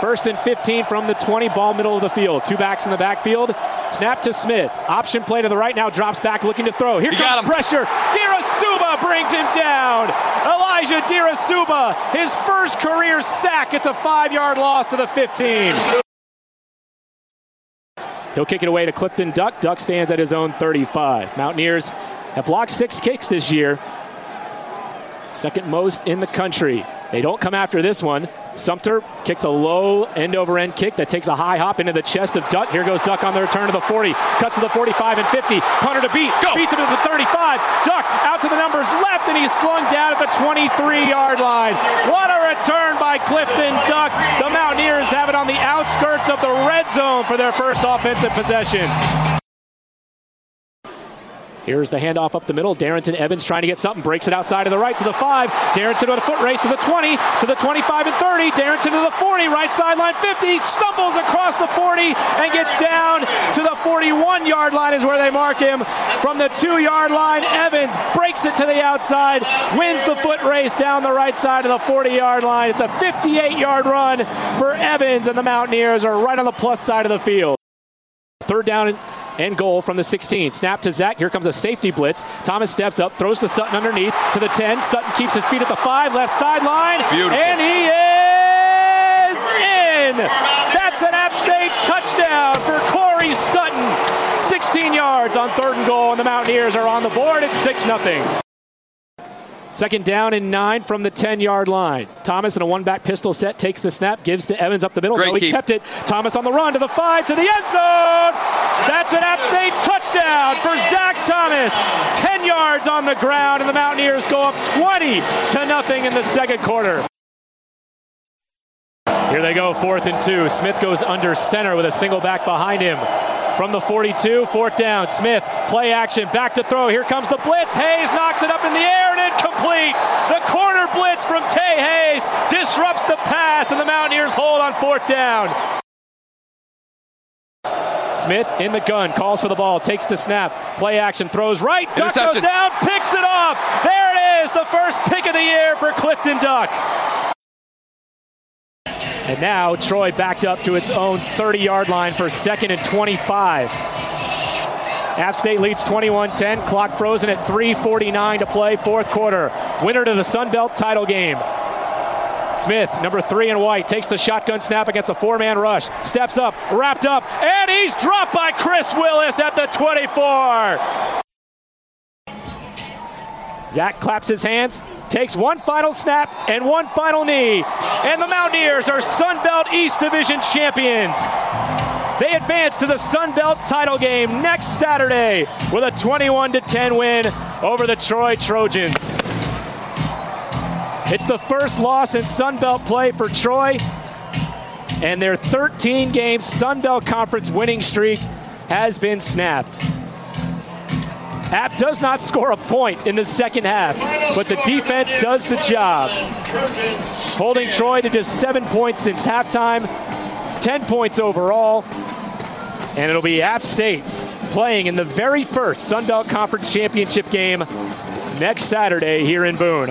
First and 15 from the 20, ball middle of the field. Two backs in the backfield. Snap to Smith. Option play to the right now, drops back looking to throw. Here You comes pressure. Diarrassouba brings him down. Elijah Diarrassouba, his first career sack. It's a five yard loss to the 15. He'll kick it away to Clifton Duck. Duck stands at his own 35. Mountaineers have blocked six kicks this year, second most in the country. They don't come after this one. Sumpter kicks a low end over end kick that takes a high hop into the chest of Duck. Here goes Duck on the return to the 40. Cuts to the 45 and 50. Punter to beat. Go. Beats him to the 35. Duck out to the numbers left, and he's slung down at the 23 yard line. What a return by Clifton Duck. The Mountaineers have it on the outskirts of the red zone for their first offensive possession. Here's the handoff up the middle. Darrynton Evans trying to get something. Breaks it outside to the right to the 5. Darrynton with a foot race to the 20, to the 25 and 30. Darrynton to the 40, right sideline 50. Stumbles across the 40 and gets down to the 41 yard line, is where they mark him. From the 2 yard line, Evans breaks it to the outside, wins the foot race down the right side of the 40 yard line. It's a 58 yard run for Evans, and the Mountaineers are right on the plus side of the field. Third down and- and goal from the 16. Snap to Zac. Here comes a safety blitz. Thomas steps up, throws to Sutton underneath to the 10. Sutton keeps his feet at the 5, left sideline. Beautiful. And he is in. That's an App State touchdown for Corey Sutton. 16 yards on third and goal, and the Mountaineers are on the board. at 6 0. Second down and nine from the 10 yard line. Thomas in a one back pistol set takes the snap, gives to Evans up the middle. Great no, he keep. kept it. Thomas on the run to the five to the end zone. That's an App State touchdown for Zac Thomas. 10 yards on the ground, and the Mountaineers go up 20 to nothing in the second quarter. Here they go, fourth and two. Smith goes under center with a single back behind him. From the 42, fourth down. Smith, play action, back to throw. Here comes the blitz. Hayes knocks it up in the air and incomplete. The corner blitz from Tae Hayes disrupts the pass, and the Mountaineers hold on fourth down. Smith in the gun, calls for the ball, takes the snap, play action, throws right, Duck goes down, picks it off. There it is, the first pick of the year for Clifton Duck. And now Troy backed up to its own 30 yard line for second and 25. App State leads 21 10. Clock frozen at 3.49 to play, fourth quarter. Winner to the Sun Belt title game. Smith, number three in white, takes the shotgun snap against a four man rush. Steps up, wrapped up, and he's dropped by Chris Willis at the 24. Zac claps his hands, takes one final snap and one final knee, and the Mountaineers are Sun Belt East Division champions. They advance to the Sun Belt title game next Saturday with a 21 10 win over the Troy Trojans. It's the first loss in Sun Belt play for Troy, and their 13 game Sun Belt Conference winning streak has been snapped. App does not score a point in the second half, but the defense does the job. Holding Troy to just seven points since halftime, 10 points overall, and it'll be App State playing in the very first Sun Belt Conference championship game next Saturday here in Boone.